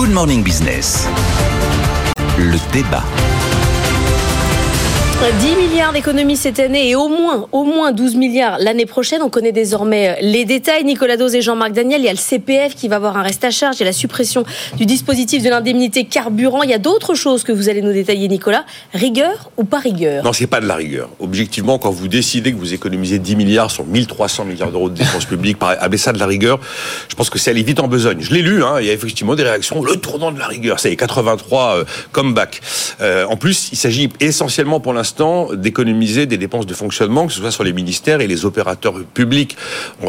Good Morning Business. Le débat. 10 milliards d'économies cette année et au moins, au moins 12 milliards l'année prochaine. On connaît désormais les détails. Nicolas Dose et Jean-Marc Daniel. Il y a le CPF qui va avoir un reste à charge. Il y a la suppression du dispositif de l'indemnité carburant. Il y a d'autres choses que vous allez nous détailler, Nicolas. Rigueur ou pas rigueur? Non, c'est pas de la rigueur. Objectivement, quand vous décidez que vous économisez 10 milliards sur 1300 milliards d'euros de dépenses publiques, appelez ça de la rigueur, je pense que c'est aller vite en besogne. Je l'ai lu, hein, il y a effectivement des réactions. Le tournant de la rigueur, c'est 83 euh, comeback. Euh, en plus, il s'agit essentiellement pour l'instant d'économiser des dépenses de fonctionnement, que ce soit sur les ministères et les opérateurs publics.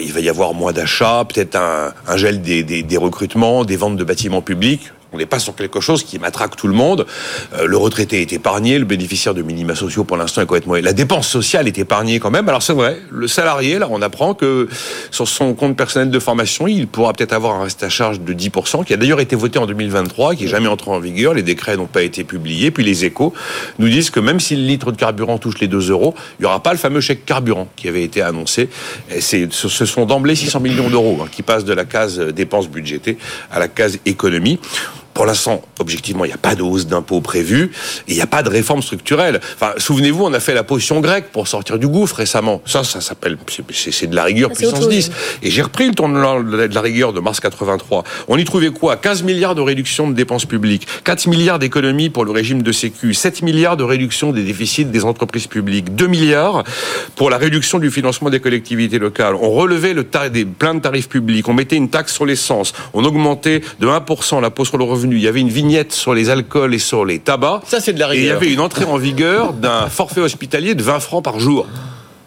Il va y avoir moins d'achats, peut-être un, gel des recrutements, des ventes de bâtiments publics. On n'est pas sur quelque chose qui matraque tout le monde. Euh, le retraité est épargné, le bénéficiaire de minima sociaux pour l'instant est complètement... La dépense sociale est épargnée quand même. Alors c'est vrai, le salarié, là, on apprend que sur son compte personnel de formation, il pourra peut-être avoir un reste à charge de 10%, qui a d'ailleurs été voté en 2023, qui n'est jamais entré en vigueur. Les décrets n'ont pas été publiés. Puis les échos nous disent que même si le litre de carburant touche les 2 euros, il n'y aura pas le fameux chèque carburant qui avait été annoncé. Et ce sont d'emblée 600 millions d'euros hein, qui passent de la case dépenses budgétées à la case économie. Pour l'instant, objectivement, il n'y a pas de hausse d'impôts prévue et il n'y a pas de réforme structurelle. Enfin, souvenez-vous, on a fait la potion grecque pour sortir du gouffre récemment. Ça, ça s'appelle, c'est de la rigueur puissance 10. Et j'ai repris le tournant de la rigueur de mars 83. On y trouvait quoi? 15 milliards de réduction de dépenses publiques, 4 milliards d'économies pour le régime de sécu, 7 milliards de réduction des déficits des entreprises publiques, 2 milliards pour la réduction du financement des collectivités locales. On relevait le tarif des plein de tarifs publics, on mettait une taxe sur l'essence, on augmentait de 1% l'impôt sur le revenu il y avait une vignette sur les alcools et sur les tabacs. Ça, c'est de la rigueur. Et il y avait une entrée en vigueur d'un forfait hospitalier de 20 francs par jour.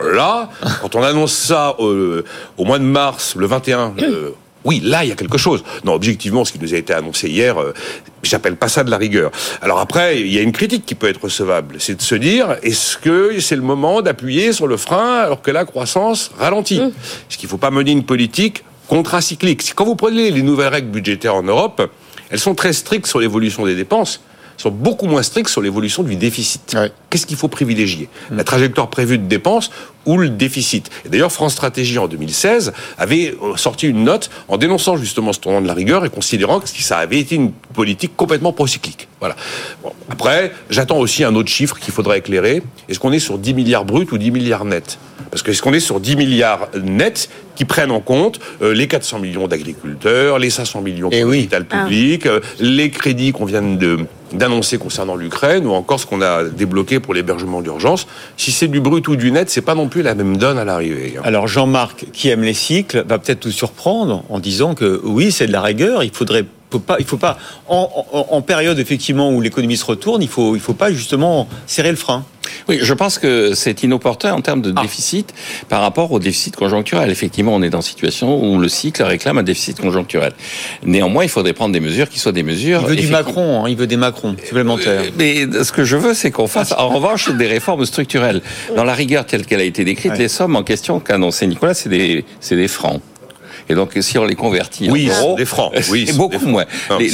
Là, quand on annonce ça au, mois de mars, le 21, euh, oui, là, il y a quelque chose. Non, objectivement, ce qui nous a été annoncé hier, euh, j'appelle pas ça de la rigueur. Alors après, il y a une critique qui peut être recevable. C'est de se dire, est-ce que c'est le moment d'appuyer sur le frein alors que la croissance ralentit mm. Est-ce qu'il ne faut pas mener une politique contracyclique? Quand vous prenez les nouvelles règles budgétaires en Europe, elles sont très strictes sur l'évolution des dépenses, sont beaucoup moins strictes sur l'évolution du déficit. Qu'est-ce qu'il faut privilégier? Mm. La trajectoire prévue de dépenses ou le déficit Et d'ailleurs, France Stratégie en 2016 avait euh, sorti une note en dénonçant justement ce tournant de la rigueur et considérant que ça avait été une politique complètement procyclique. Voilà. Après, j'attends aussi un autre chiffre qu'il faudra éclairer. Est-ce qu'on est sur 10 milliards bruts ou 10 milliards nets? Parce que est-ce qu'on est sur 10 milliards nets qui prennent en compte euh, les 400 millions d'agriculteurs, les 500 millions de eh l'hôpital public, euh, les crédits qu'on vient de d'annoncer concernant l'Ukraine ou encore ce qu'on a débloqué pour l'hébergement d'urgence. Si c'est du brut ou du net, c'est pas non plus la même donne à l'arrivée. Hein. Alors Jean-Marc, qui aime les cycles, va peut-être tout surprendre en disant que oui, c'est de la rigueur, il faudrait pas, il faut pas, en, période effectivement où l'économie se retourne, il faut, il faut pas justement serrer le frein. Oui, je pense que c'est inopportun en termes de ah. déficit par rapport au déficit conjoncturel. Effectivement, on est dans une situation où le cycle réclame un déficit conjoncturel. Néanmoins, il faudrait prendre des mesures qui soient des mesures. Il veut du Macron, hein, il veut des Macron supplémentaires. Mais ce que je veux, c'est qu'on fasse, en revanche, des réformes structurelles. Dans la rigueur telle qu'elle a été décrite, les sommes en question qu'a annoncé Nicolas, c'est des, c'est des francs. Et donc, si on les convertit en euros, des francs, oui, c'est beaucoup moins. les,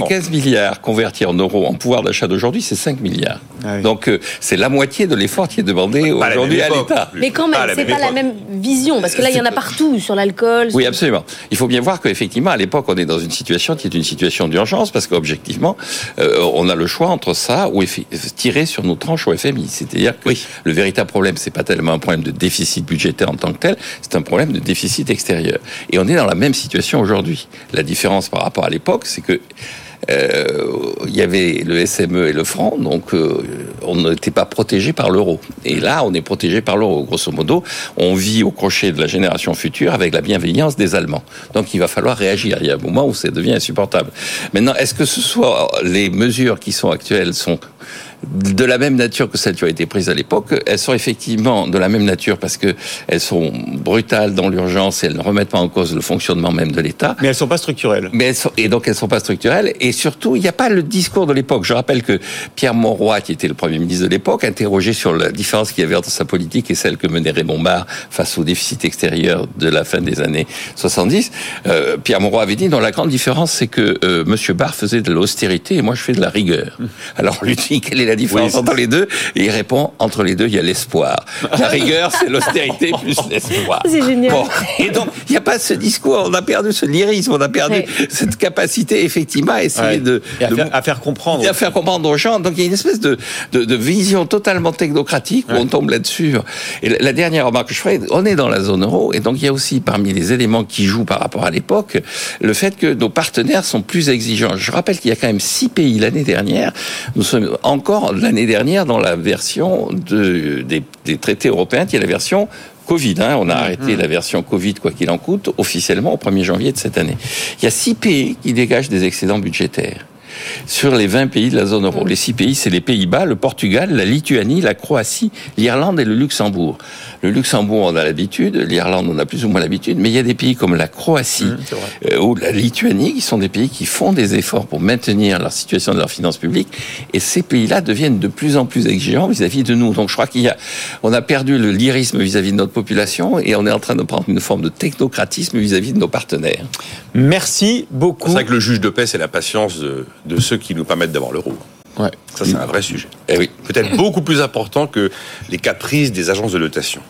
15, milliards convertis en euros en pouvoir d'achat d'aujourd'hui, c'est 5 milliards. Ah donc, euh, c'est la moitié de l'effort qui est demandé aujourd'hui à l'État. Mais quand même, c'est pas la même vision, parce que là, il y en a partout sur l'alcool. Oui, absolument. Il faut bien voir qu'effectivement, à l'époque, on est dans une situation qui est une situation d'urgence, parce qu'objectivement, euh, on a le choix entre ça ou tirer sur nos tranches au FMI. C'est-à-dire que le véritable problème, c'est pas tellement un problème de déficit budgétaire en tant que tel, c'est un problème de déficit extérieur. Et on est dans la même situation aujourd'hui. La différence par rapport à l'époque, c'est que euh, y avait le SME et le franc, donc euh, on n'était pas protégé par l'euro. Et là, on est protégé par l'euro. Grosso modo, on vit au crochet de la génération future avec la bienveillance des Allemands. Donc il va falloir réagir. Il y a un moment où ça devient insupportable. Maintenant, est-ce que ce soit les mesures qui sont actuelles sont de la même nature que celles qui ont été prises à l'époque. Elles sont effectivement de la même nature parce que elles sont brutales dans l'urgence et elles ne remettent pas en cause le fonctionnement même de l'État. Mais elles sont pas structurelles. Mais elles sont, et donc elles sont pas structurelles. Et surtout, il n'y a pas le discours de l'époque. Je rappelle que Pierre Monroy, qui était le Premier ministre de l'époque, interrogé sur la différence qu'il y avait entre sa politique et celle que menait Raymond Barre face au déficit extérieur de la fin des années 70, euh, Pierre Monroy avait dit, non, la grande différence, c'est que euh, Monsieur Barre faisait de l'austérité et moi je fais de la rigueur. Alors lui dit, quelle est la différence Oui, entre les deux Et il répond, entre les deux, il y a l'espoir. La rigueur, c'est l'austérité plus l'espoir. C'est génial. Bon, et donc, il n'y a pas ce discours, on a perdu ce lyrisme, on a perdu Ouais. cette capacité, effectivement, à essayer Ouais. de, à, de- faire, à faire comprendre. et à faire comprendre aux gens. Donc il y a une espèce de, de, de vision totalement technocratique où Ouais. on tombe là-dessus. Et la, la dernière remarque que je ferai, on est dans la zone euro et donc il y a aussi parmi les éléments qui jouent par rapport à l'époque le fait que nos partenaires sont plus exigeants. Je rappelle qu'il y a quand même six pays l'année dernière. Nous sommes encore l'année dernière dans la version de, des, des traités européens qui est la version Covid. hein. On a arrêté la version Covid, quoi qu'il en coûte, officiellement au 1er janvier de cette année. Il y a six pays qui dégagent des excédents budgétaires sur les 20 pays de la zone euro. Les six pays, c'est les Pays-Bas, le Portugal, la Lituanie, la Croatie, l'Irlande et le Luxembourg. Le Luxembourg, on a l'habitude, l'Irlande, on a plus ou moins l'habitude, mais il y a des pays comme la Croatie Mmh, vrai. euh, ou la Lituanie qui sont des pays qui font des efforts pour maintenir leur situation de leurs finances publiques et ces pays-là deviennent de plus en plus exigeants vis-à-vis de nous. Donc je crois qu'il y a, on a perdu le lyrisme vis-à-vis de notre population et on est en train de prendre une forme de technocratisme vis-à-vis de nos partenaires. Merci beaucoup. C'est vrai que le juge de paix, c'est la patience de, de ceux qui nous permettent d'avoir l'euro. Ouais. Ça, c'est un vrai sujet. Eh oui. Peut-être beaucoup plus important que les caprices des agences de notation.